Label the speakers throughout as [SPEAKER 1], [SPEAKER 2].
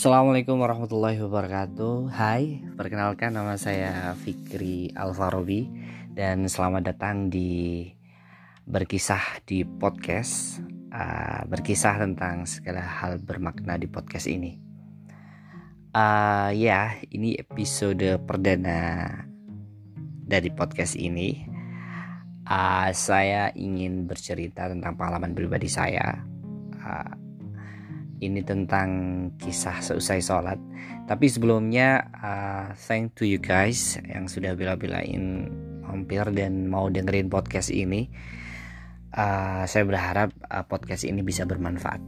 [SPEAKER 1] Assalamualaikum warahmatullahi wabarakatuh. Hai, perkenalkan nama saya Fikri Alfarobi Dan selamat datang di Berkisah di Podcast uh, Berkisah tentang segala hal bermakna di podcast ini. Uh, Ya, ini episode perdana dari podcast ini. Uh, Saya ingin bercerita tentang pengalaman pribadi saya. Uh, ini tentang kisah seusai sholat. Tapi sebelumnya, uh, thank to you guys yang sudah bila-bilain mampir dan mau dengerin podcast ini. Uh, saya berharap uh, podcast ini bisa bermanfaat.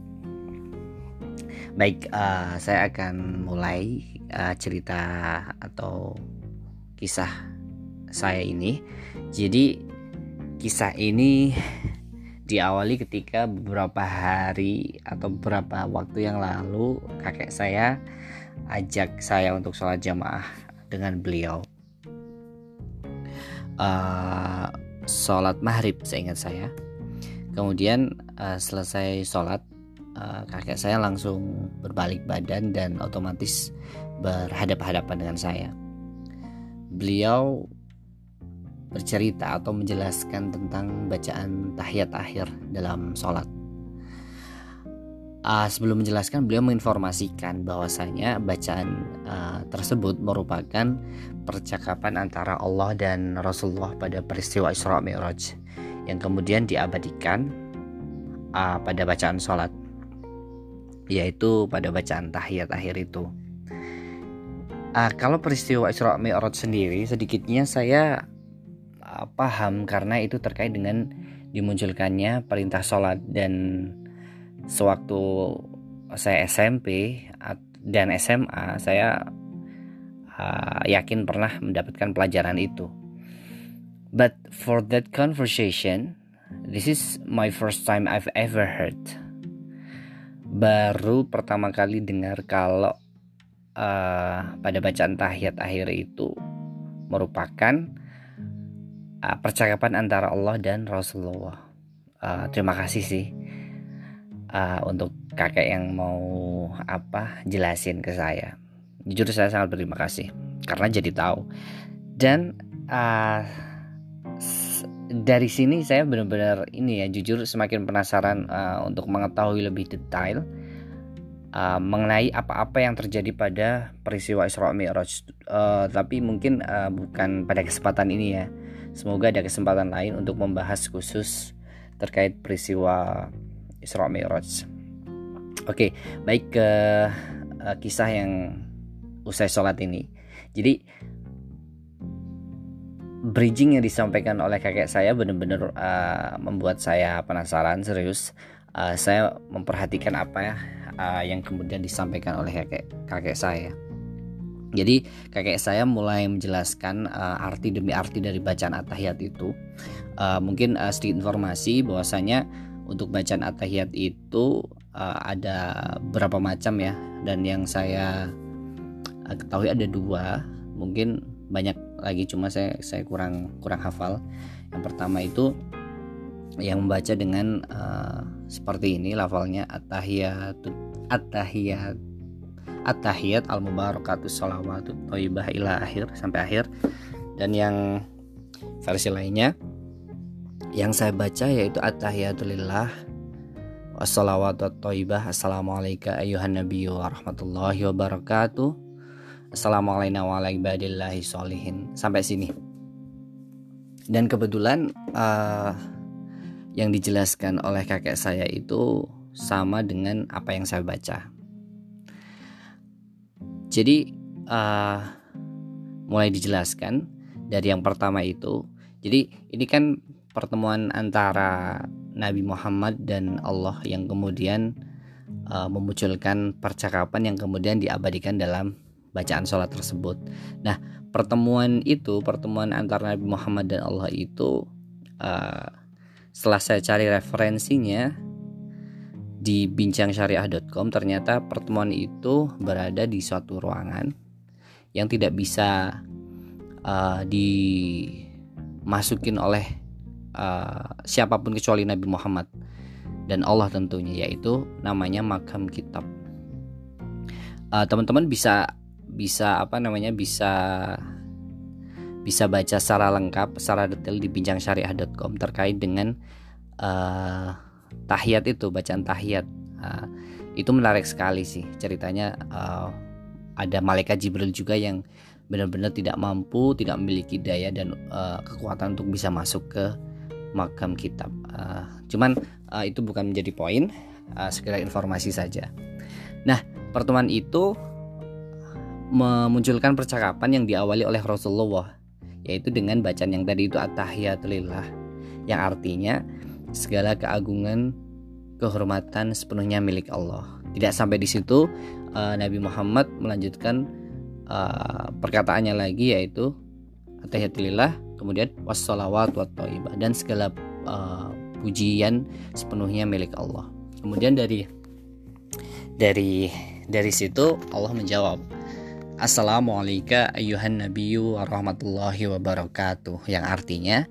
[SPEAKER 1] Baik, uh, saya akan mulai uh, cerita atau kisah saya ini. Jadi, kisah ini diawali ketika beberapa hari atau beberapa waktu yang lalu kakek saya ajak saya untuk sholat jamaah dengan beliau. Uh, sholat maghrib seingat saya. Kemudian uh, selesai sholat uh, kakek saya langsung berbalik badan dan otomatis berhadap-hadapan dengan saya. Beliau bercerita atau menjelaskan tentang bacaan tahiyat akhir dalam sholat. Uh, sebelum menjelaskan, beliau menginformasikan bahwasanya bacaan uh, tersebut merupakan percakapan antara Allah dan Rasulullah pada peristiwa Isra Mi'raj yang kemudian diabadikan uh, pada bacaan sholat, yaitu pada bacaan tahiyat akhir itu. Uh, kalau peristiwa Isra Mi'raj sendiri, sedikitnya saya paham karena itu terkait dengan dimunculkannya perintah sholat dan sewaktu saya SMP dan SMA saya uh, yakin pernah mendapatkan pelajaran itu. But for that conversation, this is my first time I've ever heard. Baru pertama kali dengar kalau uh, pada bacaan tahiyat akhir itu merupakan uh, percakapan antara Allah dan Rasulullah. Uh, terima kasih sih uh, untuk kakek yang mau apa jelasin ke saya. Jujur saya sangat berterima kasih karena jadi tahu. Dan uh, dari sini saya benar-benar ini ya jujur semakin penasaran uh, untuk mengetahui lebih detail uh, mengenai apa-apa yang terjadi pada peristiwa Isra Mi'raj. Uh, tapi mungkin uh, bukan pada kesempatan ini ya. Semoga ada kesempatan lain untuk membahas khusus terkait peristiwa Isra Mi'raj. Oke, baik ke uh, kisah yang usai sholat ini. Jadi bridging yang disampaikan oleh kakek saya benar-benar uh, membuat saya penasaran serius. Uh, saya memperhatikan apa ya uh, yang kemudian disampaikan oleh kakek kakek saya. Jadi kakek saya mulai menjelaskan uh, arti demi arti dari bacaan atahiyat itu. Uh, mungkin uh, sedikit informasi bahwasanya untuk bacaan atahiyat itu uh, ada berapa macam ya dan yang saya ketahui ada dua. Mungkin banyak lagi cuma saya saya kurang kurang hafal. Yang pertama itu yang membaca dengan uh, seperti ini lafalnya atahiyat atahiyat at-tahiyat al-mubarakatus salawatut thayyibah ila akhir sampai akhir. Dan yang versi lainnya yang saya baca yaitu at-tahiyatulillah wassalawatut thayyibah. Assalamualaikum ayuhan nabiyyu warahmatullahi wabarakatuh. Assalamualaikum warahmatullahi wabarakatuh. Sampai sini. Dan kebetulan uh, yang dijelaskan oleh kakek saya itu sama dengan apa yang saya baca jadi uh, mulai dijelaskan dari yang pertama itu. Jadi ini kan pertemuan antara Nabi Muhammad dan Allah yang kemudian uh, memunculkan percakapan yang kemudian diabadikan dalam bacaan sholat tersebut. Nah pertemuan itu pertemuan antara Nabi Muhammad dan Allah itu uh, setelah saya cari referensinya di bincangsyariah.com ternyata pertemuan itu berada di suatu ruangan yang tidak bisa uh, dimasukin oleh uh, siapa pun kecuali Nabi Muhammad dan Allah tentunya yaitu namanya makam kitab. uh, teman-teman bisa bisa apa namanya bisa bisa baca secara lengkap secara detail di bincangsyariah.com terkait dengan uh, tahiyat itu bacaan tahiyat. Uh, itu menarik sekali sih ceritanya uh, ada malaikat Jibril juga yang benar-benar tidak mampu tidak memiliki daya dan uh, kekuatan untuk bisa masuk ke makam kitab. Uh, cuman uh, itu bukan menjadi poin uh, sekedar informasi saja. Nah pertemuan itu memunculkan percakapan yang diawali oleh Rasulullah yaitu dengan bacaan yang tadi itu at-tahiyatulillah yang artinya segala keagungan kehormatan sepenuhnya milik Allah. Tidak sampai di situ uh, Nabi Muhammad melanjutkan uh, perkataannya lagi yaitu at-tahiyatulillah kemudian wassalawat wa dan segala uh, pujian sepenuhnya milik Allah. Kemudian dari dari dari situ Allah menjawab Assalamualaikum ayuhan nabiyyu warahmatullahi wabarakatuh yang artinya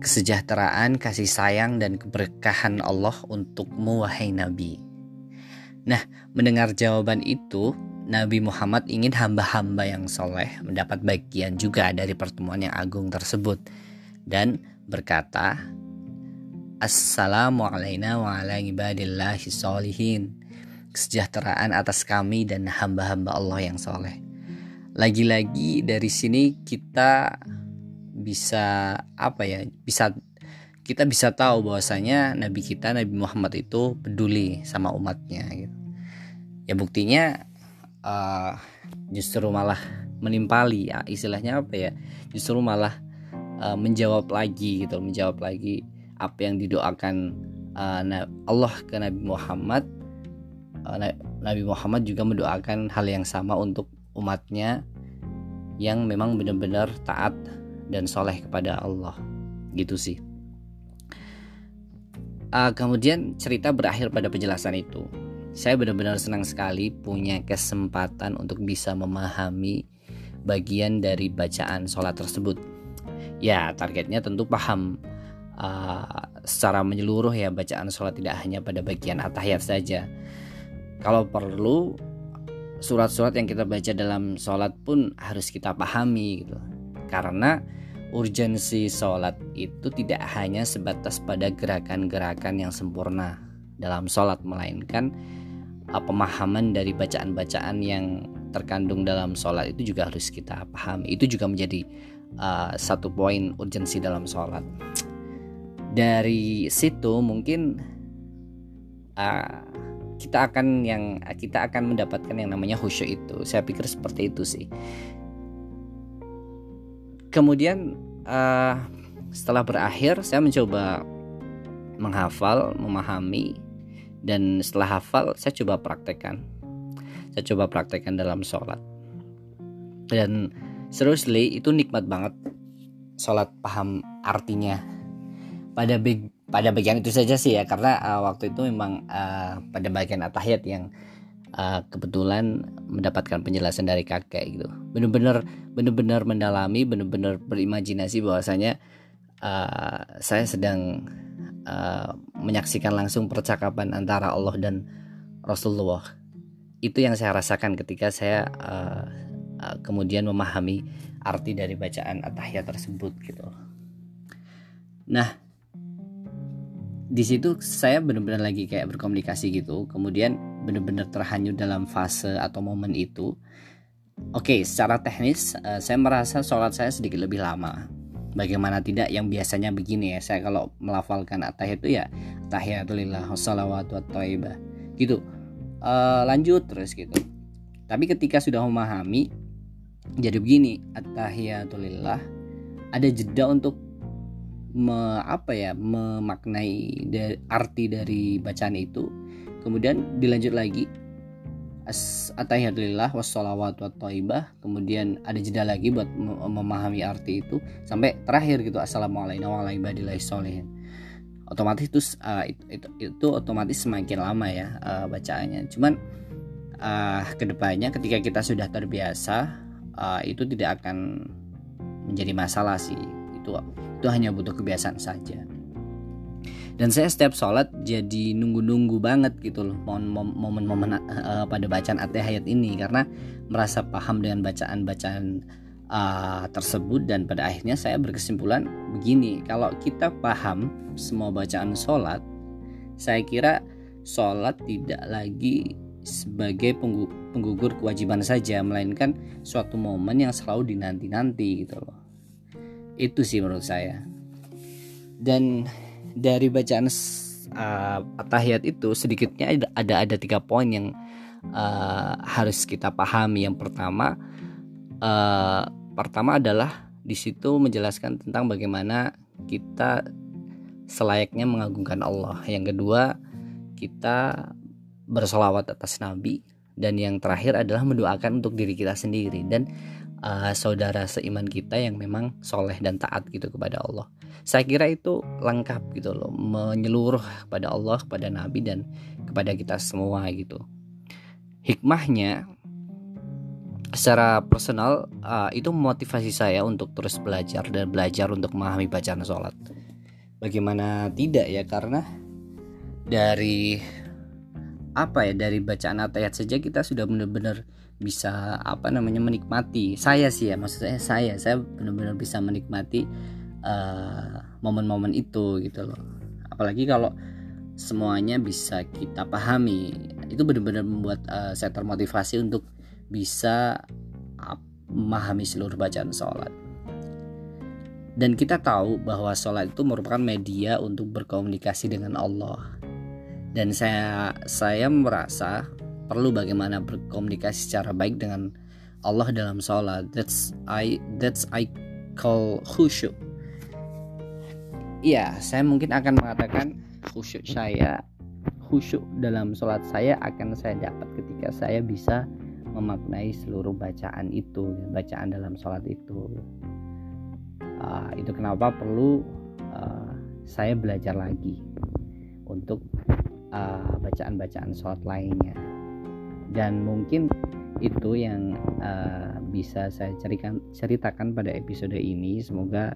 [SPEAKER 1] kesejahteraan, kasih sayang dan keberkahan Allah untukmu wahai nabi. Nah, mendengar jawaban itu, Nabi Muhammad ingin hamba-hamba yang soleh mendapat bagian juga dari pertemuan yang agung tersebut dan berkata, Assalamualaikum warahmatullahi wabarakatuh. Kesejahteraan atas kami dan hamba-hamba Allah yang soleh. Lagi-lagi dari sini kita bisa apa ya? Bisa kita bisa tahu bahwasanya nabi kita Nabi Muhammad itu peduli sama umatnya gitu. Ya buktinya uh, justru malah menimpali ya istilahnya apa ya? Justru malah uh, menjawab lagi gitu, menjawab lagi apa yang didoakan uh, Allah ke Nabi Muhammad. Uh, Nabi Muhammad juga mendoakan hal yang sama untuk umatnya yang memang benar-benar taat dan soleh kepada Allah. Gitu sih. Uh, kemudian cerita berakhir pada penjelasan itu. Saya benar-benar senang sekali punya kesempatan untuk bisa memahami bagian dari bacaan sholat tersebut. Ya targetnya tentu paham. Uh, secara menyeluruh ya bacaan sholat tidak hanya pada bagian atahiyat saja. Kalau perlu surat-surat yang kita baca dalam sholat pun harus kita pahami gitu karena urgensi sholat itu tidak hanya sebatas pada gerakan-gerakan yang sempurna dalam sholat melainkan uh, pemahaman dari bacaan-bacaan yang terkandung dalam sholat itu juga harus kita pahami. Itu juga menjadi uh, satu poin urgensi dalam sholat. Dari situ mungkin uh, kita akan yang kita akan mendapatkan yang namanya khusyuk itu. Saya pikir seperti itu sih kemudian uh, setelah berakhir saya mencoba menghafal memahami dan setelah hafal saya coba praktekkan. Saya coba praktekkan dalam sholat. Dan seriously itu nikmat banget sholat paham artinya. Pada big pada bagian itu saja sih ya karena uh, waktu itu memang uh, pada bagian atahiyat yang uh, kebetulan mendapatkan penjelasan dari kakek gitu. Benar-benar benar-benar mendalami benar-benar berimajinasi bahwasanya uh, saya sedang uh, menyaksikan langsung percakapan antara Allah dan Rasulullah. Itu yang saya rasakan ketika saya uh, uh, kemudian memahami arti dari bacaan atahiyat tersebut gitu. Nah di situ saya benar-benar lagi kayak berkomunikasi gitu. Kemudian benar-benar terhanyut dalam fase atau momen itu. Oke secara teknis uh, saya merasa sholat saya sedikit lebih lama. Bagaimana tidak? Yang biasanya begini ya saya kalau melafalkan atahiyat itu ya tahiyatulillah wassalawatu wattaibah. Gitu. Uh, lanjut terus gitu. Tapi ketika sudah memahami jadi begini at-tahiyatulillah ada jeda untuk me, apa ya memaknai dari, arti dari bacaan itu kemudian dilanjut lagi. Atahiyatulillah wassalawat wa kemudian ada jeda lagi buat memahami arti itu. Sampai terakhir gitu assalamualaikum warahmatullahi wabarakatuh. Otomatis itu, itu, itu itu otomatis semakin lama ya uh, bacaannya. Cuman uh, ke depannya ketika kita sudah terbiasa uh, itu tidak akan menjadi masalah sih. Itu itu hanya butuh kebiasaan saja dan saya setiap sholat jadi nunggu-nunggu banget gitu loh momen-momen uh, pada bacaan at-tahiyat ini. Karena merasa paham dengan bacaan-bacaan uh, tersebut dan pada akhirnya saya berkesimpulan begini. Kalau kita paham semua bacaan sholat saya kira sholat tidak lagi sebagai penggugur kewajiban saja melainkan suatu momen yang selalu dinanti-nanti gitu loh. Itu sih menurut saya. Dan dari bacaan uh, tahiyat itu sedikitnya ada ada, ada tiga poin yang uh, harus kita pahami. Yang pertama uh, pertama adalah di situ menjelaskan tentang bagaimana kita selayaknya mengagungkan Allah. Yang kedua kita bersolawat atas Nabi. Dan yang terakhir adalah mendoakan untuk diri kita sendiri. Dan uh, saudara seiman kita yang memang soleh dan taat gitu kepada Allah. Saya kira itu lengkap gitu loh, menyeluruh kepada Allah, kepada Nabi dan kepada kita semua gitu. Hikmahnya secara personal uh, itu memotivasi saya untuk terus belajar dan belajar untuk memahami bacaan sholat. Bagaimana tidak ya karena dari apa ya dari bacaan ayat saja kita sudah benar-benar bisa apa namanya menikmati. Saya sih ya maksud saya saya saya benar-benar bisa menikmati eh, momen-momen uh, itu gitu loh. Apalagi kalau semuanya bisa kita pahami. Itu benar-benar membuat uh, saya termotivasi untuk bisa memahami seluruh bacaan sholat. Dan kita tahu bahwa sholat itu merupakan media untuk berkomunikasi dengan Allah. Dan saya saya merasa perlu bagaimana berkomunikasi secara baik dengan Allah dalam sholat. That's I that's I call khusyuk. Iya, saya mungkin akan mengatakan khusyuk saya khusyuk dalam sholat saya akan saya dapat ketika saya bisa memaknai seluruh bacaan itu bacaan dalam sholat itu. Uh, itu kenapa perlu uh, saya belajar lagi untuk uh, bacaan-bacaan sholat lainnya dan mungkin itu yang uh, bisa saya ceritakan, ceritakan pada episode ini. Semoga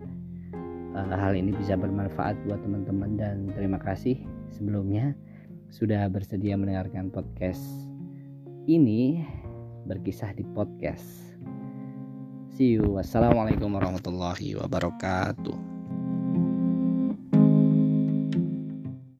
[SPEAKER 1] uh, hal ini bisa bermanfaat buat teman-teman. Dan terima kasih sebelumnya sudah bersedia mendengarkan podcast ini berkisah di podcast. See you. Wassalamualaikum warahmatullahi wabarakatuh